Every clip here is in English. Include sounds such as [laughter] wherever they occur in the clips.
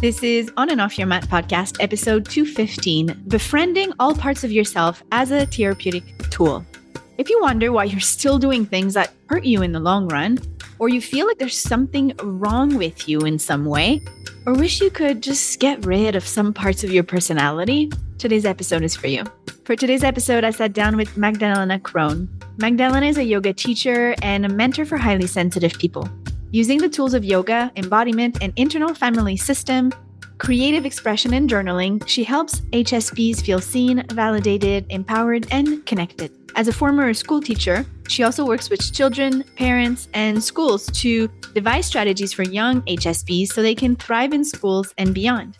This is On and Off Your Mat podcast, episode 215 Befriending All Parts of Yourself as a Therapeutic Tool. If you wonder why you're still doing things that hurt you in the long run, or you feel like there's something wrong with you in some way, or wish you could just get rid of some parts of your personality, today's episode is for you. For today's episode, I sat down with Magdalena Krohn. Magdalena is a yoga teacher and a mentor for highly sensitive people. Using the tools of yoga, embodiment, and internal family system, creative expression, and journaling, she helps HSPs feel seen, validated, empowered, and connected. As a former school teacher, she also works with children, parents, and schools to devise strategies for young HSPs so they can thrive in schools and beyond.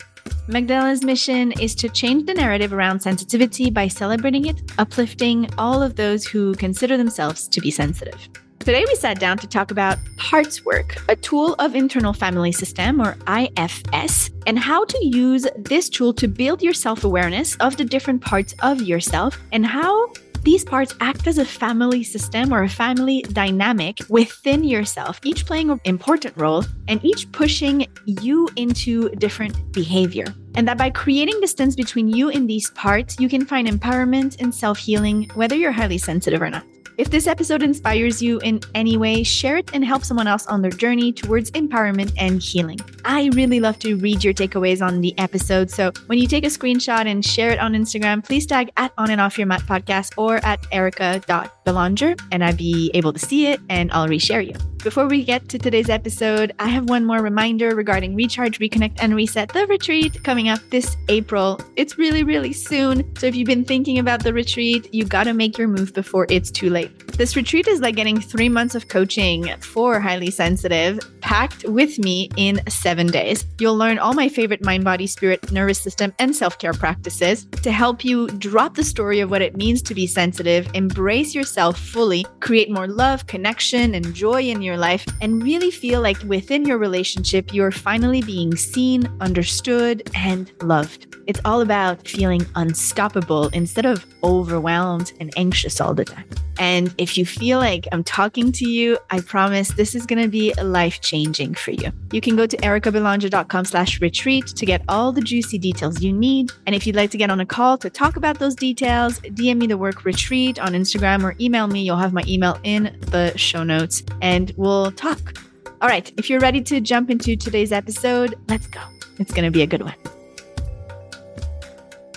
Magdalena's mission is to change the narrative around sensitivity by celebrating it, uplifting all of those who consider themselves to be sensitive. Today, we sat down to talk about Parts Work, a tool of internal family system or IFS, and how to use this tool to build your self awareness of the different parts of yourself and how these parts act as a family system or a family dynamic within yourself, each playing an important role and each pushing you into different behavior. And that by creating distance between you and these parts, you can find empowerment and self healing, whether you're highly sensitive or not. If this episode inspires you in any way, share it and help someone else on their journey towards empowerment and healing. I really love to read your takeaways on the episode. So when you take a screenshot and share it on Instagram, please tag at on and off your mat podcast or at erika.belanger and I'd be able to see it and I'll reshare you. Before we get to today's episode, I have one more reminder regarding Recharge, Reconnect, and Reset, the retreat coming up this April. It's really, really soon. So if you've been thinking about the retreat, you got to make your move before it's too late. This retreat is like getting three months of coaching for highly sensitive, packed with me in seven days. You'll learn all my favorite mind, body, spirit, nervous system, and self care practices to help you drop the story of what it means to be sensitive, embrace yourself fully, create more love, connection, and joy in your life, and really feel like within your relationship, you're finally being seen, understood, and loved. It's all about feeling unstoppable instead of overwhelmed and anxious all the time. And if you feel like I'm talking to you, I promise this is going to be life changing for you. You can go to erikabelanger.com slash retreat to get all the juicy details you need. And if you'd like to get on a call to talk about those details, DM me the work retreat on Instagram or email me. You'll have my email in the show notes and we'll talk. All right, if you're ready to jump into today's episode, let's go. It's going to be a good one.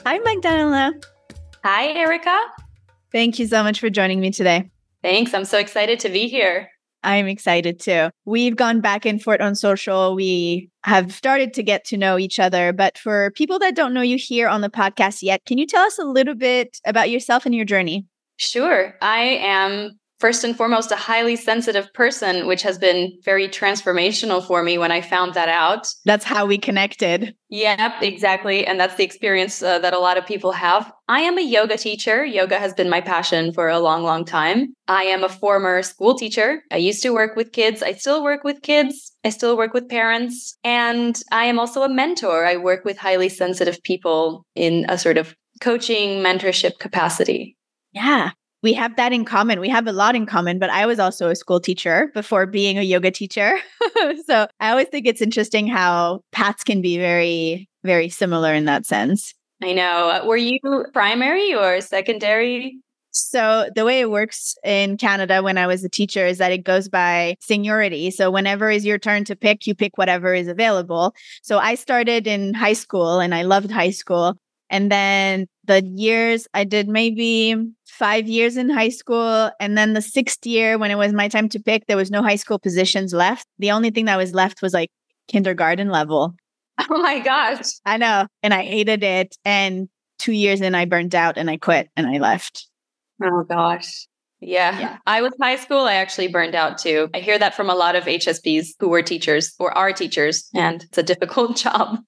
Hi, Magdalena. Hi, Erika. Thank you so much for joining me today. Thanks. I'm so excited to be here. I'm excited too. We've gone back and forth on social. We have started to get to know each other. But for people that don't know you here on the podcast yet, can you tell us a little bit about yourself and your journey? Sure. I am first and foremost a highly sensitive person, which has been very transformational for me when I found that out. That's how we connected. Yep, exactly. And that's the experience uh, that a lot of people have. I am a yoga teacher. Yoga has been my passion for a long, long time. I am a former school teacher. I used to work with kids. I still work with kids. I still work with parents. And I am also a mentor. I work with highly sensitive people in a sort of coaching, mentorship capacity. Yeah we have that in common. We have a lot in common, but I was also a school teacher before being a yoga teacher. [laughs] so I always think it's interesting how paths can be very, very similar in that sense. I know. Were you primary or secondary? So the way it works in Canada when I was a teacher is that it goes by seniority. So whenever is your turn to pick, you pick whatever is available. So I started in high school and I loved high school. And then the years I did maybe five years in high school. And then the sixth year, when it was my time to pick, there was no high school positions left. The only thing that was left was like kindergarten level. [laughs] Oh my gosh. I know. And I hated it. And two years in, I burned out and I quit and I left. Oh gosh. Yeah. yeah. I was high school. I actually burned out too. I hear that from a lot of HSPs who were teachers or are teachers, and it's a difficult [laughs] job.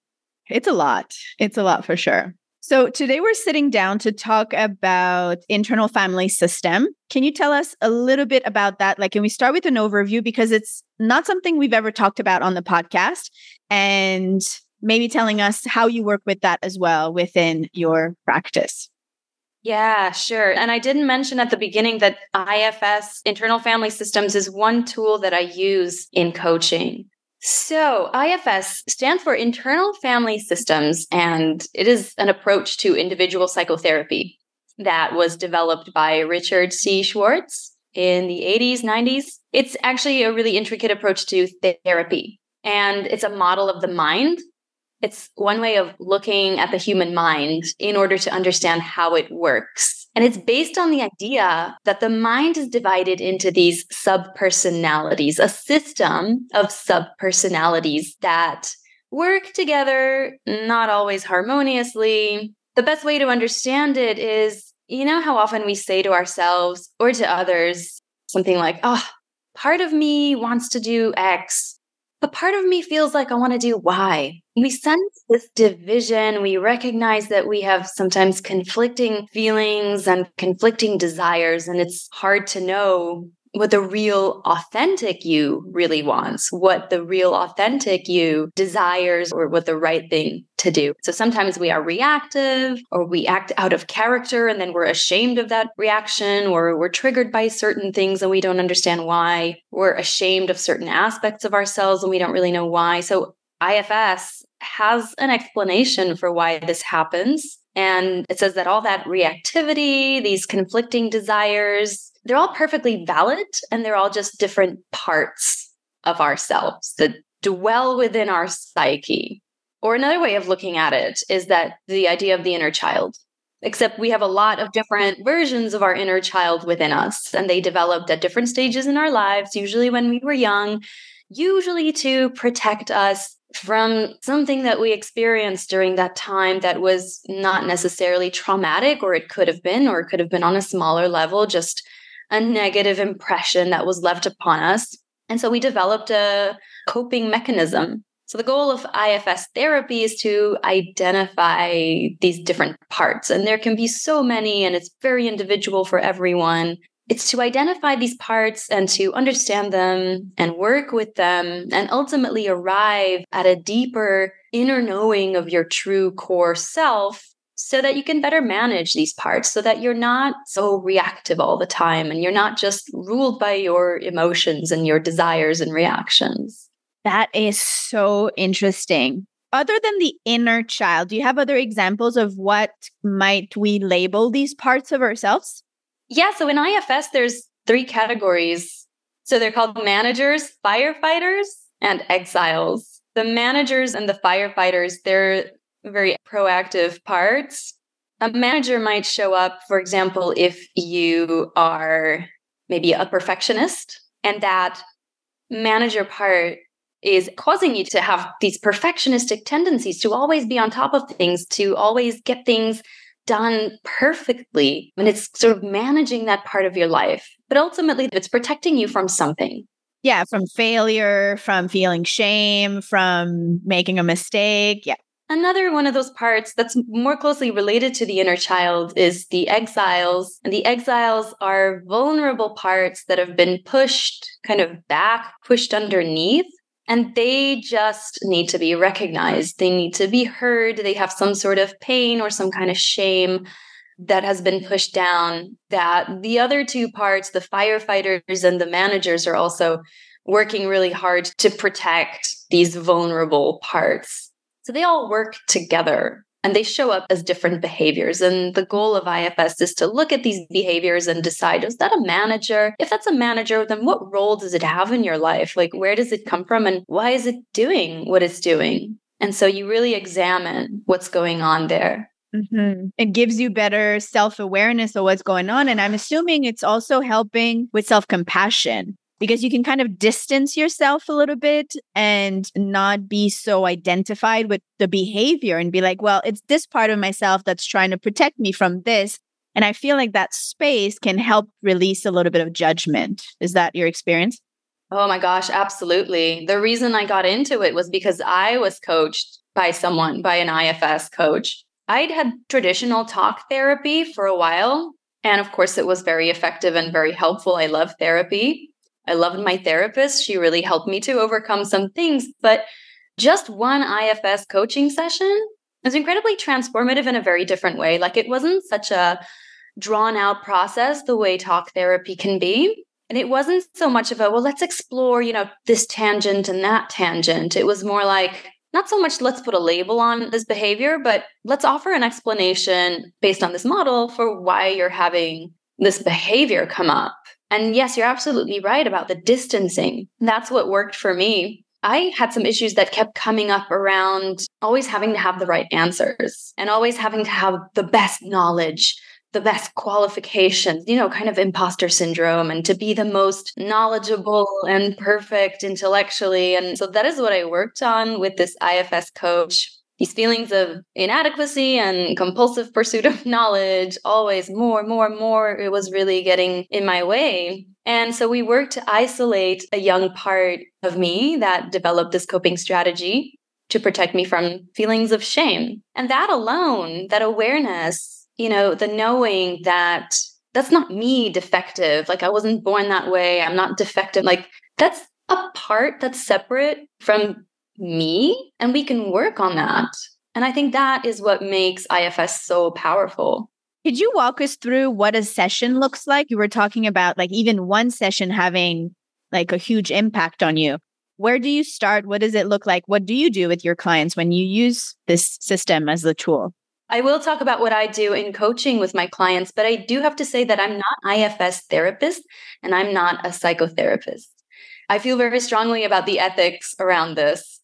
It's a lot. It's a lot for sure. So, today we're sitting down to talk about internal family system. Can you tell us a little bit about that? Like, can we start with an overview because it's not something we've ever talked about on the podcast and maybe telling us how you work with that as well within your practice? Yeah, sure. And I didn't mention at the beginning that IFS, internal family systems, is one tool that I use in coaching. So, IFS stands for Internal Family Systems, and it is an approach to individual psychotherapy that was developed by Richard C. Schwartz in the 80s, 90s. It's actually a really intricate approach to therapy, and it's a model of the mind. It's one way of looking at the human mind in order to understand how it works. And it's based on the idea that the mind is divided into these subpersonalities, a system of subpersonalities that work together, not always harmoniously. The best way to understand it is you know how often we say to ourselves or to others something like, oh, part of me wants to do X, but part of me feels like I want to do Y. We sense this division. We recognize that we have sometimes conflicting feelings and conflicting desires, and it's hard to know what the real authentic you really wants, what the real authentic you desires, or what the right thing to do. So sometimes we are reactive or we act out of character and then we're ashamed of that reaction or we're triggered by certain things and we don't understand why. We're ashamed of certain aspects of ourselves and we don't really know why. So IFS has an explanation for why this happens. And it says that all that reactivity, these conflicting desires, they're all perfectly valid and they're all just different parts of ourselves that dwell within our psyche. Or another way of looking at it is that the idea of the inner child. Except we have a lot of different versions of our inner child within us, and they developed at different stages in our lives, usually when we were young, usually to protect us from something that we experienced during that time that was not necessarily traumatic, or it could have been, or it could have been on a smaller level, just a negative impression that was left upon us. And so we developed a coping mechanism. So the goal of IFS therapy is to identify these different parts. And there can be so many, and it's very individual for everyone. It's to identify these parts and to understand them and work with them and ultimately arrive at a deeper inner knowing of your true core self so that you can better manage these parts so that you're not so reactive all the time and you're not just ruled by your emotions and your desires and reactions. That is so interesting. Other than the inner child, do you have other examples of what might we label these parts of ourselves? Yeah, so in IFS, there's three categories. So they're called managers, firefighters, and exiles. The managers and the firefighters, they're very proactive parts. A manager might show up, for example, if you are maybe a perfectionist and that manager part is causing you to have these perfectionistic tendencies to always be on top of things, to always get things done perfectly. And it's sort of managing that part of your life. But ultimately, it's protecting you from something. Yeah, from failure, from feeling shame, from making a mistake. Yeah. Another one of those parts that's more closely related to the inner child is the exiles. And the exiles are vulnerable parts that have been pushed kind of back, pushed underneath. And they just need to be recognized. They need to be heard. They have some sort of pain or some kind of shame that has been pushed down. That the other two parts, the firefighters and the managers, are also working really hard to protect these vulnerable parts. So they all work together and they show up as different behaviors. And the goal of IFS is to look at these behaviors and decide is that a manager? If that's a manager, then what role does it have in your life? Like, where does it come from and why is it doing what it's doing? And so you really examine what's going on there. Mm-hmm. It gives you better self awareness of what's going on. And I'm assuming it's also helping with self compassion because you can kind of distance yourself a little bit and not be so identified with the behavior and be like, well, it's this part of myself that's trying to protect me from this. And I feel like that space can help release a little bit of judgment. Is that your experience? Oh my gosh, absolutely. The reason I got into it was because I was coached by someone, by an IFS coach. I'd had traditional talk therapy for a while. And of course, it was very effective and very helpful. I love therapy. I loved my therapist. She really helped me to overcome some things. But just one IFS coaching session was incredibly transformative in a very different way. Like it wasn't such a drawn out process the way talk therapy can be. And it wasn't so much of a, well, let's explore, you know, this tangent and that tangent. It was more like, not so much let's put a label on this behavior, but let's offer an explanation based on this model for why you're having this behavior come up. And yes, you're absolutely right about the distancing. That's what worked for me. I had some issues that kept coming up around always having to have the right answers and always having to have the best knowledge the best qualifications, you know, kind of imposter syndrome, and to be the most knowledgeable and perfect intellectually. And so that is what I worked on with this IFS coach. These feelings of inadequacy and compulsive pursuit of [laughs] knowledge, always more, more, more, it was really getting in my way. And so we worked to isolate a young part of me that developed this coping strategy to protect me from feelings of shame. And that alone, that awareness, you know, the knowing that that's not me defective. Like I wasn't born that way. I'm not defective. Like that's a part that's separate from me. And we can work on that. And I think that is what makes IFS so powerful. Could you walk us through what a session looks like? You were talking about like even one session having like a huge impact on you. Where do you start? What does it look like? What do you do with your clients when you use this system as the tool? I will talk about what I do in coaching with my clients, but I do have to say that I'm not IFS therapist and I'm not a psychotherapist. I feel very strongly about the ethics around this.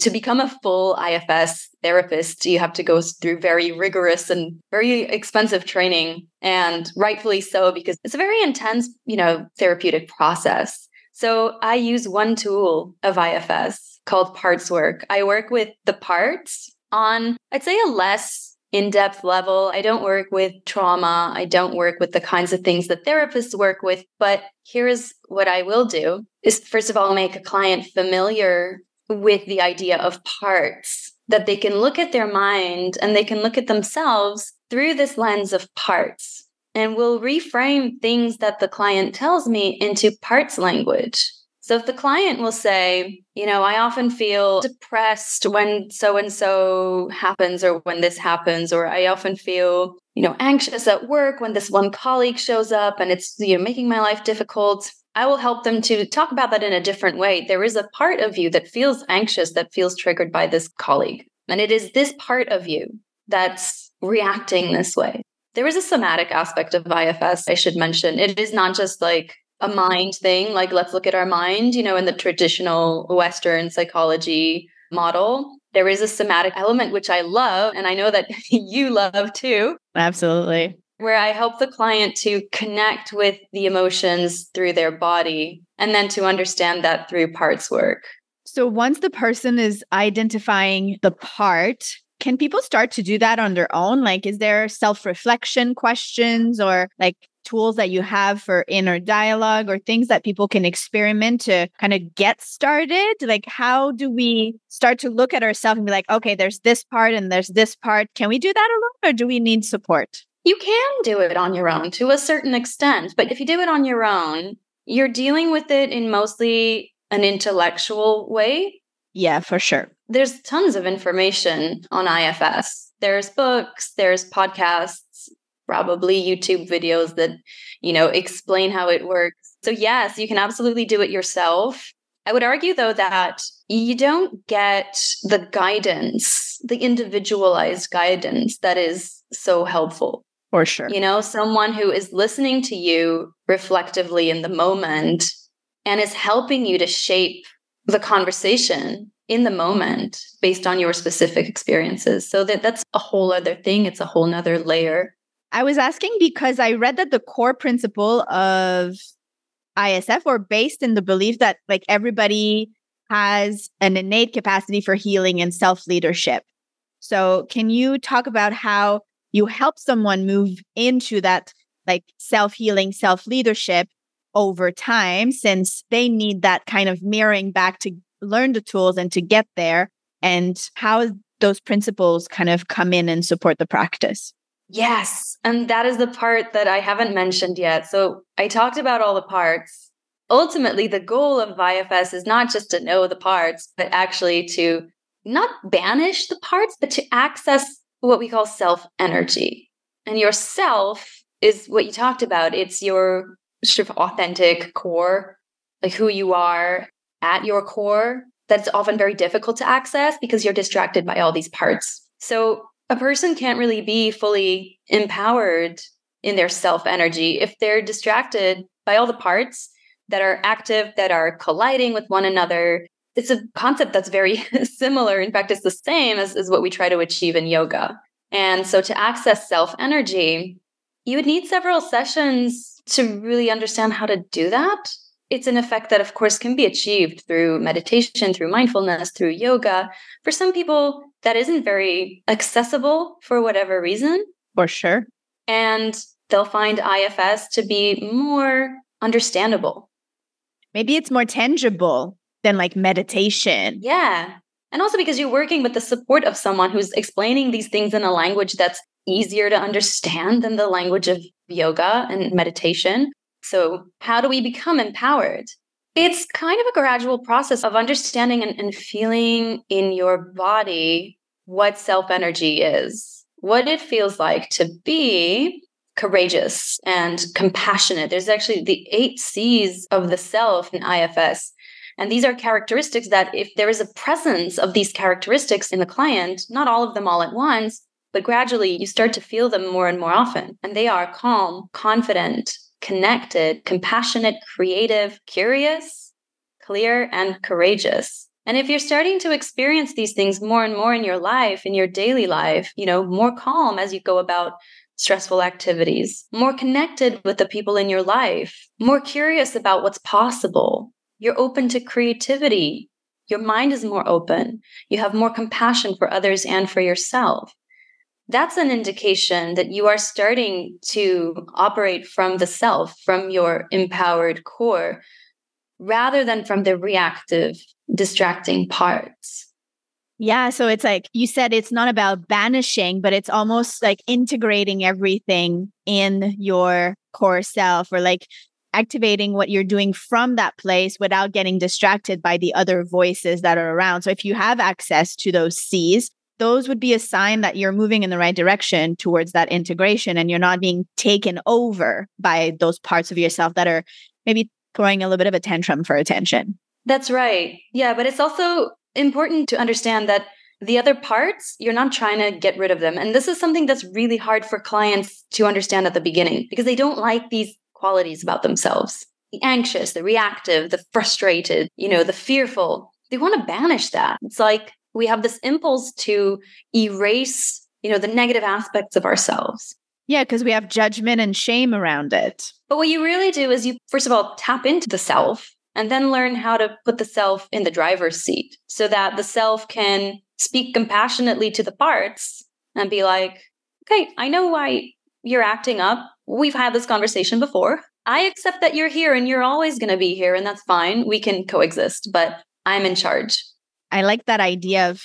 To become a full IFS therapist, you have to go through very rigorous and very expensive training, and rightfully so because it's a very intense, you know, therapeutic process. So I use one tool of IFS called parts work. I work with the parts on, I'd say, a less in depth level. I don't work with trauma. I don't work with the kinds of things that therapists work with. But here's what I will do is first of all, make a client familiar with the idea of parts that they can look at their mind and they can look at themselves through this lens of parts. And we'll reframe things that the client tells me into parts language. So if the client will say, you know, I often feel depressed when so and so happens or when this happens, or I often feel, you know, anxious at work when this one colleague shows up and it's, you know, making my life difficult. I will help them to talk about that in a different way. There is a part of you that feels anxious, that feels triggered by this colleague. And it is this part of you that's reacting this way. There is a somatic aspect of IFS, I should mention. It is not just like a mind thing, like let's look at our mind, you know, in the traditional Western psychology model. There is a somatic element, which I love, and I know that [laughs] you love too. Absolutely. Where I help the client to connect with the emotions through their body and then to understand that through parts work. So once the person is identifying the part, can people start to do that on their own? Like, is there self reflection questions or like tools that you have for inner dialogue or things that people can experiment to kind of get started? Like, how do we start to look at ourselves and be like, okay, there's this part and there's this part. Can we do that alone or do we need support? You can do it on your own to a certain extent. But if you do it on your own, you're dealing with it in mostly an intellectual way. Yeah, for sure. There's tons of information on IFS. There's books, there's podcasts, probably YouTube videos that, you know, explain how it works. So, yes, you can absolutely do it yourself. I would argue, though, that you don't get the guidance, the individualized guidance that is so helpful. For sure. You know, someone who is listening to you reflectively in the moment and is helping you to shape the conversation in the moment based on your specific experiences. So that that's a whole other thing. It's a whole nother layer. I was asking because I read that the core principle of ISF were based in the belief that like everybody has an innate capacity for healing and self leadership. So, can you talk about how you help someone move into that like self healing, self leadership over time, since they need that kind of mirroring back to learn the tools and to get there, and how those principles kind of come in and support the practice? Yes. And that is the part that I haven't mentioned yet. So I talked about all the parts. Ultimately, the goal of IFS is not just to know the parts, but actually to not banish the parts, but to access what we call self energy. And yourself is what you talked about. It's your sort of authentic core, like who you are at your core, that's often very difficult to access because you're distracted by all these parts. So a person can't really be fully empowered in their self energy if they're distracted by all the parts that are active, that are colliding with one another. It's a concept that's very [laughs] similar. In fact, it's the same as, as what we try to achieve in yoga. And so to access self energy, you would need several sessions to really understand how to do that. It's an effect that, of course, can be achieved through meditation, through mindfulness, through yoga. For some people, that isn't very accessible for whatever reason. For sure. And they'll find IFS to be more understandable. Maybe it's more tangible than like meditation. Yeah. And also because you're working with the support of someone who's explaining these things in a language that's easier to understand than the language of yoga and meditation. So, how do we become empowered? It's kind of a gradual process of understanding and, and feeling in your body what self energy is, what it feels like to be courageous and compassionate. There's actually the eight C's of the self in IFS. And these are characteristics that, if there is a presence of these characteristics in the client, not all of them all at once, but gradually you start to feel them more and more often. And they are calm, confident, connected, compassionate, creative, curious, clear, and courageous. And if you're starting to experience these things more and more in your life, in your daily life, you know, more calm as you go about stressful activities, more connected with the people in your life, more curious about what's possible, you're open to creativity, your mind is more open, you have more compassion for others and for yourself that's an indication that you are starting to operate from the self, from your empowered core, rather than from the reactive, distracting parts. Yeah. So it's like you said, it's not about banishing, but it's almost like integrating everything in your core self or like activating what you're doing from that place without getting distracted by the other voices that are around. So if you have access to those C's, those would be a sign that you're moving in the right direction towards that integration and you're not being taken over by those parts of yourself that are maybe throwing a little bit of a tantrum for attention. That's right. Yeah, but it's also important to understand that the other parts, you're not trying to get rid of them. And this is something that's really hard for clients to understand at the beginning because they don't like these qualities about themselves. The anxious, the reactive, the frustrated, you know, the fearful. They want to banish that. It's like we have this impulse to erase you know the negative aspects of ourselves yeah because we have judgment and shame around it but what you really do is you first of all tap into the self and then learn how to put the self in the driver's seat so that the self can speak compassionately to the parts and be like okay i know why you're acting up we've had this conversation before i accept that you're here and you're always going to be here and that's fine we can coexist but i'm in charge I like that idea of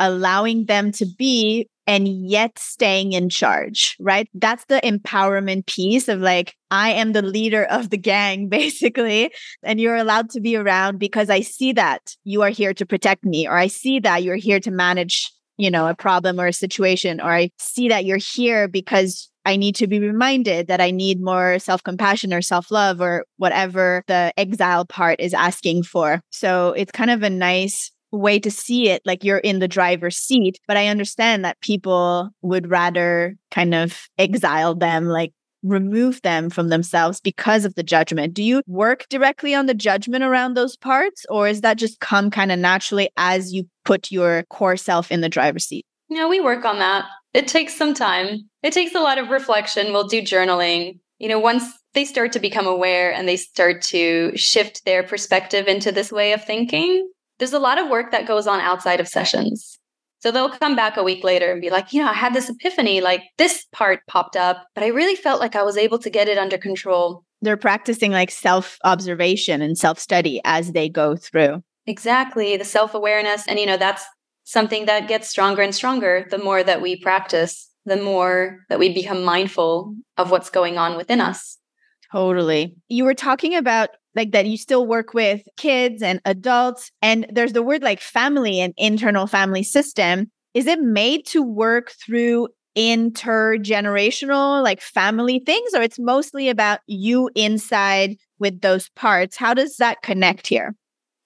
allowing them to be and yet staying in charge, right? That's the empowerment piece of like, I am the leader of the gang, [laughs] basically. And you're allowed to be around because I see that you are here to protect me, or I see that you're here to manage, you know, a problem or a situation, or I see that you're here because I need to be reminded that I need more self compassion or self love or whatever the exile part is asking for. So it's kind of a nice way to see it like you're in the driver's seat but i understand that people would rather kind of exile them like remove them from themselves because of the judgment. Do you work directly on the judgment around those parts or is that just come kind of naturally as you put your core self in the driver's seat? No we work on that. It takes some time. It takes a lot of reflection. We'll do journaling. You know once they start to become aware and they start to shift their perspective into this way of thinking there's a lot of work that goes on outside of sessions. So they'll come back a week later and be like, you know, I had this epiphany, like this part popped up, but I really felt like I was able to get it under control. They're practicing like self observation and self study as they go through. Exactly. The self awareness. And, you know, that's something that gets stronger and stronger the more that we practice, the more that we become mindful of what's going on within us. Totally. You were talking about like that you still work with kids and adults and there's the word like family and internal family system is it made to work through intergenerational, like family things, or it's mostly about you inside with those parts? How does that connect here?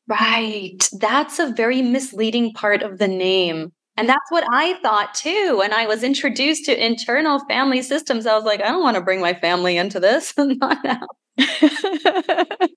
Right. That's a very misleading part of the name. And that's what I thought too. When I was introduced to internal family systems, I was like, I don't want to bring my family into this. [laughs] not now. [laughs]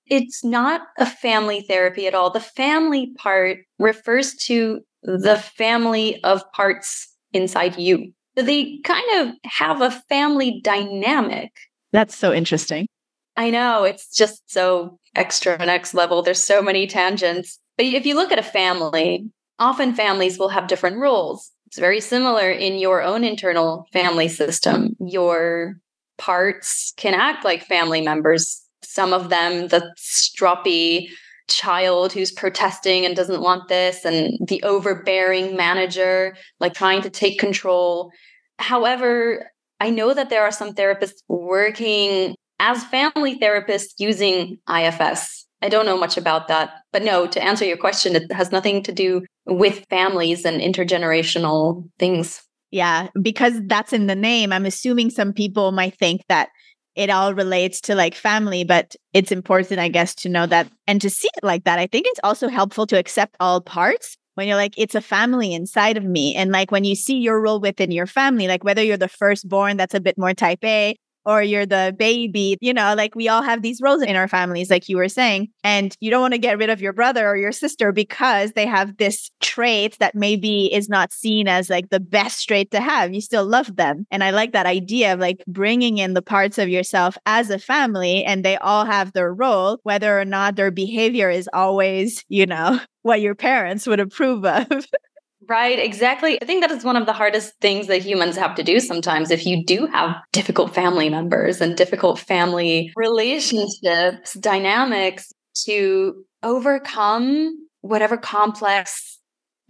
it's not a family therapy at all. The family part refers to the family of parts inside you. So they kind of have a family dynamic. That's so interesting. I know. It's just so extra next level. There's so many tangents. But if you look at a family, often families will have different roles. It's very similar in your own internal family system. Your parts can act like family members. Some of them, the stroppy child who's protesting and doesn't want this, and the overbearing manager, like trying to take control. However, I know that there are some therapists working as family therapists using IFS. I don't know much about that. But no, to answer your question, it has nothing to do with families and intergenerational things. Yeah, because that's in the name. I'm assuming some people might think that it all relates to like family, but it's important, I guess, to know that and to see it like that. I think it's also helpful to accept all parts when you're like, it's a family inside of me. And like when you see your role within your family, like whether you're the firstborn that's a bit more type A or you're the baby, you know, like we all have these roles in our families, like you were saying. And you don't want to get rid of your brother or your sister because they have this trait that maybe is not seen as like the best trait to have. You still love them. And I like that idea of like bringing in the parts of yourself as a family and they all have their role, whether or not their behavior is always, you know, [laughs] what your parents would approve of. [laughs] Right, exactly. I think that is one of the hardest things that humans have to do sometimes. If you do have difficult family members and difficult family relationships, dynamics, to overcome whatever complex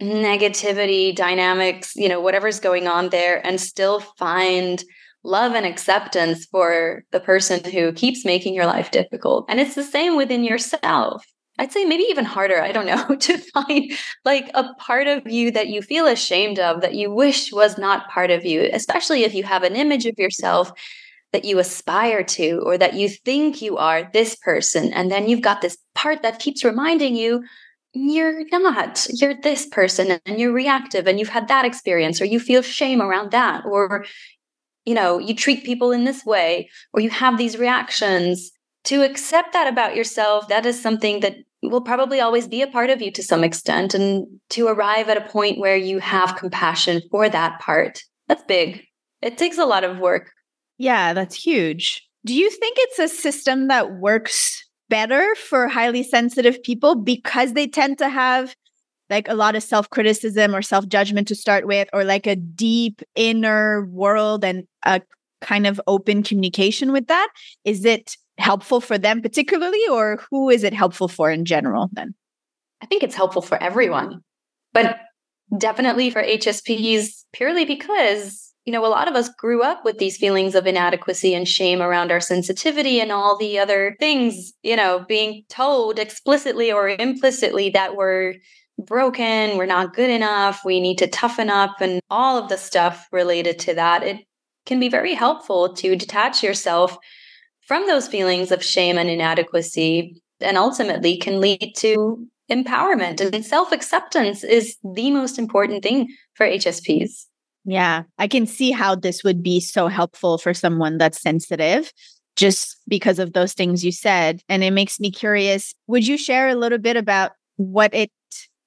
negativity dynamics, you know, whatever's going on there, and still find love and acceptance for the person who keeps making your life difficult. And it's the same within yourself. I'd say maybe even harder, I don't know, [laughs] to find like a part of you that you feel ashamed of, that you wish was not part of you, especially if you have an image of yourself that you aspire to or that you think you are this person. And then you've got this part that keeps reminding you you're not, you're this person and you're reactive and you've had that experience or you feel shame around that or you know, you treat people in this way or you have these reactions to accept that about yourself, that is something that will probably always be a part of you to some extent. And to arrive at a point where you have compassion for that part, that's big. It takes a lot of work. Yeah, that's huge. Do you think it's a system that works better for highly sensitive people because they tend to have like a lot of self criticism or self judgment to start with, or like a deep inner world and a kind of open communication with that? Is it helpful for them particularly, or who is it helpful for in general then? I think it's helpful for everyone, but definitely for HSPs purely because, you know, a lot of us grew up with these feelings of inadequacy and shame around our sensitivity and all the other things, you know, being told explicitly or implicitly that we're broken, we're not good enough, we need to toughen up, and all of the stuff related to that. It can be very helpful to detach yourself from those feelings of shame and inadequacy and ultimately can lead to empowerment and self acceptance is the most important thing for HSPs. Yeah, I can see how this would be so helpful for someone that's sensitive just because of those things you said. And it makes me curious. Would you share a little bit about what it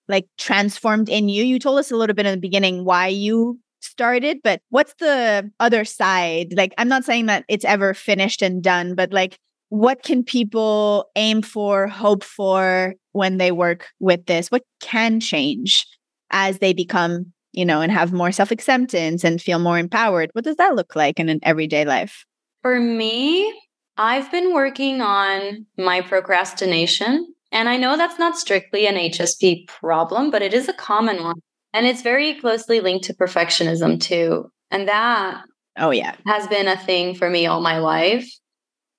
like transformed in you? You told us a little bit in the beginning why you started, but what's the other side? Like, I'm not saying that it's ever finished and done, but like, what can people aim for, hope for when they work with this? What can change as they become, you know, and have more self acceptance and feel more empowered? What does that look like in an everyday life? For me, I've been working on my procrastination. And I know that's not strictly an HSP problem, but it is a common one. And it's very closely linked to perfectionism too. And that oh yeah, has been a thing for me all my life.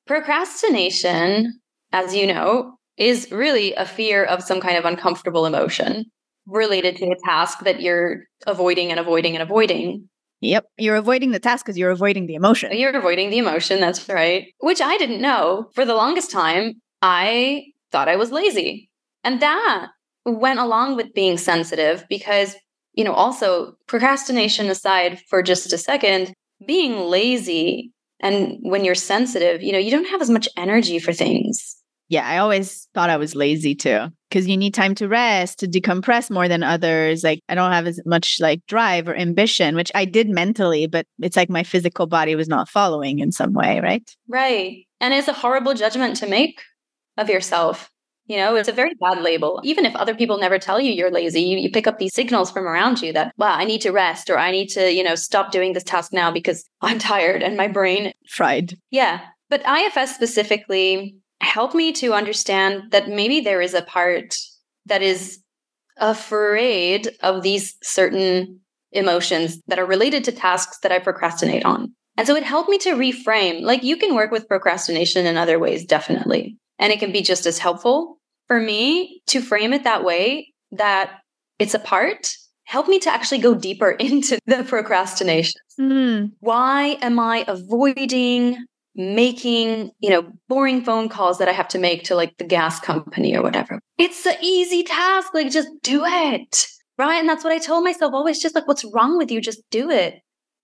Procrastination, as you know, is really a fear of some kind of uncomfortable emotion related to a task that you're avoiding and avoiding and avoiding. Yep. You're avoiding the task because you're avoiding the emotion. You're avoiding the emotion. That's right. Which I didn't know. For the longest time, I thought I was lazy. And that went along with being sensitive because, you know, also procrastination aside for just a second, being lazy and when you're sensitive, you know, you don't have as much energy for things. Yeah, I always thought I was lazy too because you need time to rest, to decompress more than others. Like I don't have as much like drive or ambition, which I did mentally, but it's like my physical body was not following in some way, right? Right. And it's a horrible judgment to make of yourself. You know, it's a very bad label. Even if other people never tell you you're lazy, you, you pick up these signals from around you that, wow, I need to rest or I need to, you know, stop doing this task now because [laughs] I'm tired and my brain fried. Yeah. But IFS specifically helped me to understand that maybe there is a part that is afraid of these certain emotions that are related to tasks that I procrastinate on. And so it helped me to reframe. Like you can work with procrastination in other ways, definitely. And it can be just as helpful for me to frame it that way that it's a part help me to actually go deeper [laughs] into the procrastination. Mm. Why am I avoiding making, you know, boring phone calls that I have to make to like the gas company or whatever. It's an easy task. Like, just do it. Right. And that's what I told myself always just like, what's wrong with you? Just do it.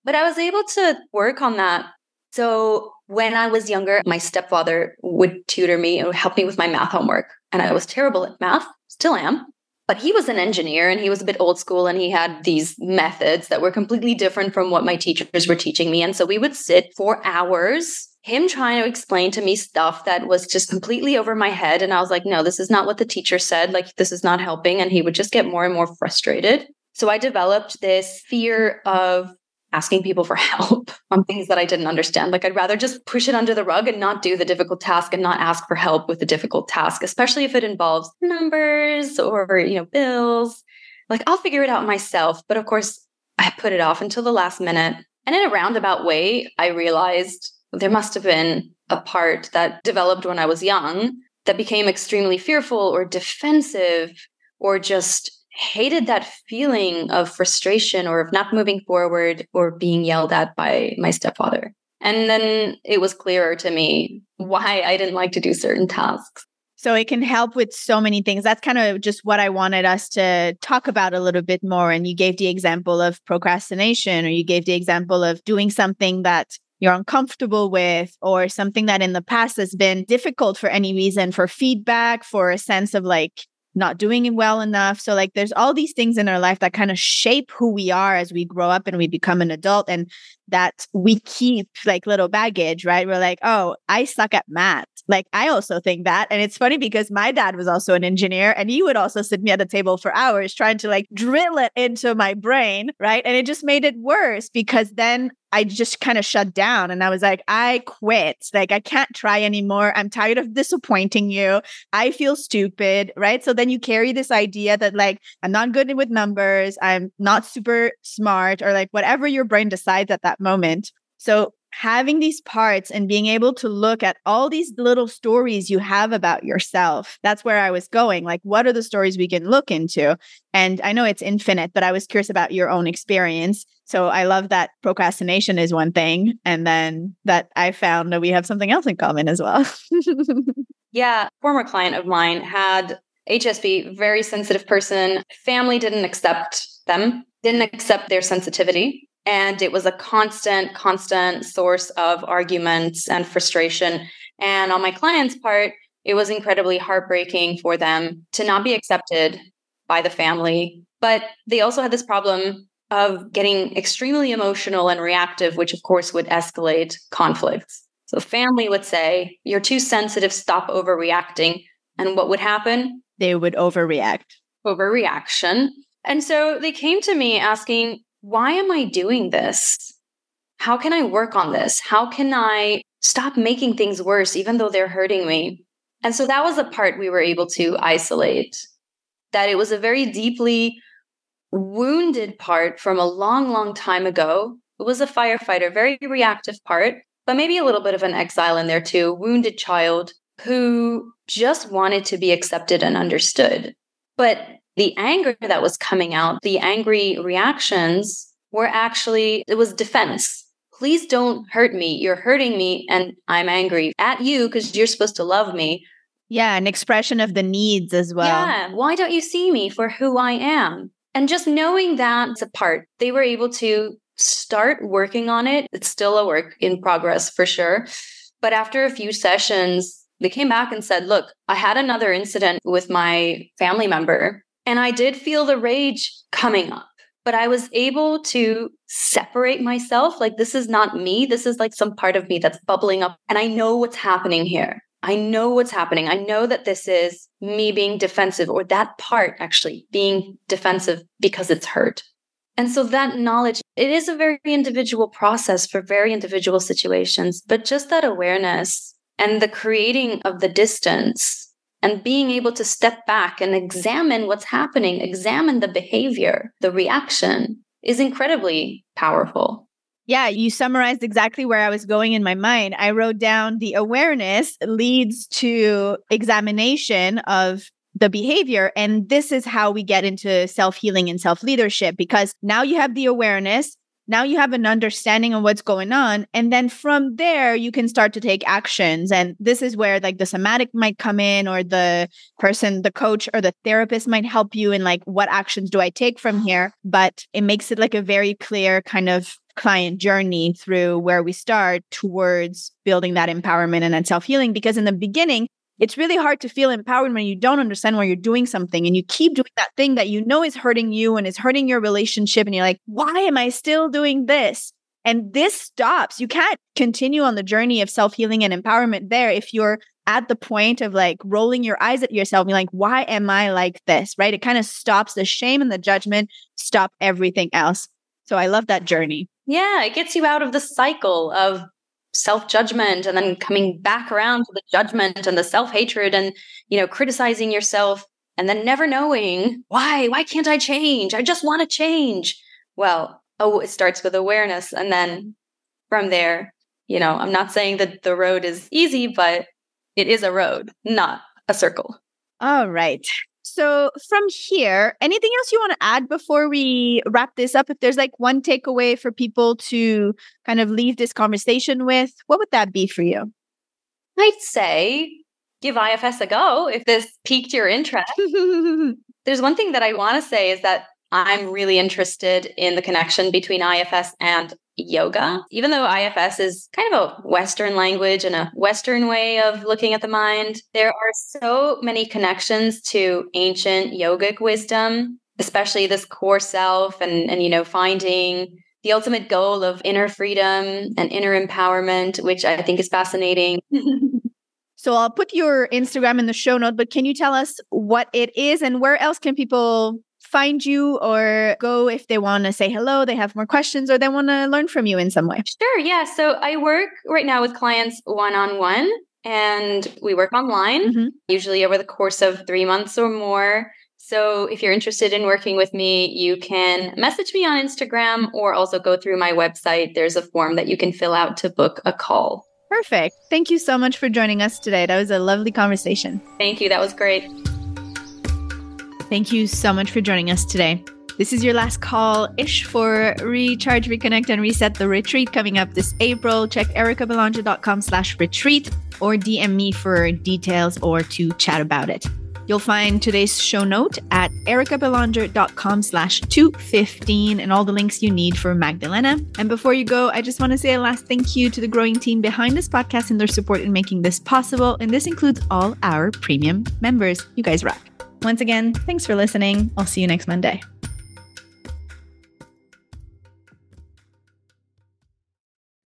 But I was able to work on that. So when I was younger, my stepfather would tutor me and help me with my math homework. And I was terrible at math, still am. But he was an engineer and he was a bit old school and he had these methods that were completely different from what my teachers were teaching me. And so we would sit for hours him trying to explain to me stuff that was just completely over my head. And I was like, no, this is not what the teacher said. Like, this is not helping. And he would just get more and more frustrated. So I developed this fear of asking people for [laughs] help on things that I didn't understand. Like, I'd rather just push it under the rug and not do the difficult task and not ask for help with the difficult task, especially if it involves numbers or, you know, bills. Like, I'll figure it out myself. But of course, I put it off until the last minute. And in a roundabout way, I realized there must have been a part that developed when I was young that became extremely fearful or defensive or just hated that feeling of frustration or of not moving forward or being yelled at by my stepfather. And then it was clearer to me why I didn't like to do certain tasks. So it can help with so many things. That's kind of just what I wanted us to talk about a little bit more. And you gave the example of procrastination, or you gave the example of doing something that you're uncomfortable with or something that in the past has been difficult for any reason for feedback for a sense of like not doing it well enough. So like there's all these things in our life that kind of shape who we are as we grow up and we become an adult. And that we keep like little baggage right we're like oh i suck at math like I also think that. And it's funny because my dad was also an engineer and he would also sit me at a table for hours trying to like drill it into my brain. Right. And it just made it worse because then I just kind of shut down and I was like, I quit. Like, I can't try anymore. I'm tired of disappointing you. I feel stupid. Right. So then you carry this idea that, like, I'm not good with numbers. I'm not super smart or like whatever your brain decides at that moment. So having these parts and being able to look at all these little stories you have about yourself. That's where I was going. Like, what are the stories we can look into? And I know it's infinite, but I was curious about your own experience. So I love that procrastination is one thing. And then that I found that we have something else in common as well. [laughs] yeah. Former client of mine had HSP, very sensitive person. Family didn't accept them, didn't accept their sensitivity. And it was a constant, constant source of arguments and frustration. And on my client's part, it was incredibly heartbreaking for them to not be accepted by the family. But they also had this problem of getting extremely emotional and reactive, which of course would escalate conflicts. So, family would say, You're too sensitive, stop overreacting. And what would happen? They would overreact. Overreaction. And so they came to me asking, why am I doing this? How can I work on this? How can I stop making things worse, even though they're hurting me? And so that was a part we were able to isolate, that it was a very deeply wounded part from a long, long time ago. It was a firefighter, very reactive part, but maybe a little bit of an exile in there too, wounded child who just wanted to be accepted and understood. But the anger that was coming out, the angry reactions were actually, it was defense. Please don't hurt me. You're hurting me and I'm angry at you because you're supposed to love me. Yeah, an expression of the needs as well. Yeah. Why don't you see me for who I am? And just knowing that apart, they were able to start working on it. It's still a work in progress for sure. But after a few sessions, they came back and said, Look, I had another incident with my family member, and I did feel the rage coming up but I was able to separate myself. Like, this is not me. This is like some part of me that's bubbling up. And I know what's happening here. I know what's happening. I know that this is me being defensive, or that part actually being defensive because it's hurt. And so that knowledge, it is a very individual process for very individual situations, but just that awareness and the creating of the distance and being able to step back and examine what's happening, examine the behavior, the reaction is incredibly powerful. Yeah, you summarized exactly where I was going in my mind. I wrote down the awareness leads to examination of the behavior. And this is how we get into self healing and self leadership because now you have the awareness now you have an understanding of what's going on and then from there you can start to take actions and this is where like the somatic might come in or the person the coach or the therapist might help you in like what actions do i take from here? But it makes it like a very clear kind of client journey through where we start towards building that empowerment and that self-healing because in the beginning it's really hard to feel empowered when you don't understand why you're doing something and you keep doing that thing that you know is hurting you and is hurting your relationship. And you're like, why am I still doing this? And this stops. You can't continue on the journey of self healing and empowerment there if you're at the point of like rolling your eyes at yourself and being like, why am I like this? Right? It kind of stops the shame and the judgment, stop everything else. So I love that journey. Yeah, it gets you out of the cycle of self judgment and then coming back around to the judgment and the self hatred and, you know, criticizing yourself and then never knowing why, why can't I change? I just want to change. Well, oh, it starts with awareness. And then from there, you know, I'm not saying that the road is easy, but it is a road, not a circle. All right. So from here, anything else you want to add before we wrap this up? If there's like one takeaway for people to kind of leave this conversation with, what would that be for you? I'd say give IFS a go if this piqued your interest. [laughs] There's one thing that I want to say is that I'm really interested in the connection between IFS and yoga. Even though IFS is kind of a Western language and a Western way of looking at the mind, there are so many connections to ancient yogic wisdom, especially this core self and, and you know, finding the ultimate goal of inner freedom and inner empowerment, which I think is fascinating. [laughs] so I'll put your Instagram in the show note, but can you tell us what it is and where else can people find you or go if they want to say hello, they have more questions, or they want to learn from you in some way? Sure. Yeah. So I work right now with clients one on one and we work online, mm-hmm. usually over the course of three months or more. So if you're interested in working with me, you can message me on Instagram or also go through my website. There's a form that you can fill out to book a call. Perfect. Thank you so much for joining us today. That was a lovely conversation. Thank you. That was great. Thank you so much for joining us today. This is your last call ish for Recharge, Reconnect, and Reset the retreat coming up this April. Check erikabelanger.com slash retreat or DM me for details or to chat about it. You'll find today's show note at erikabelanger.com slash 215 and all the links you need for Magdalena. And before you go, I just want to say a last thank you to the growing team behind this podcast and their support in making this possible. And this includes all our premium members. You guys rock. Once again, thanks for listening. I'll see you next Monday.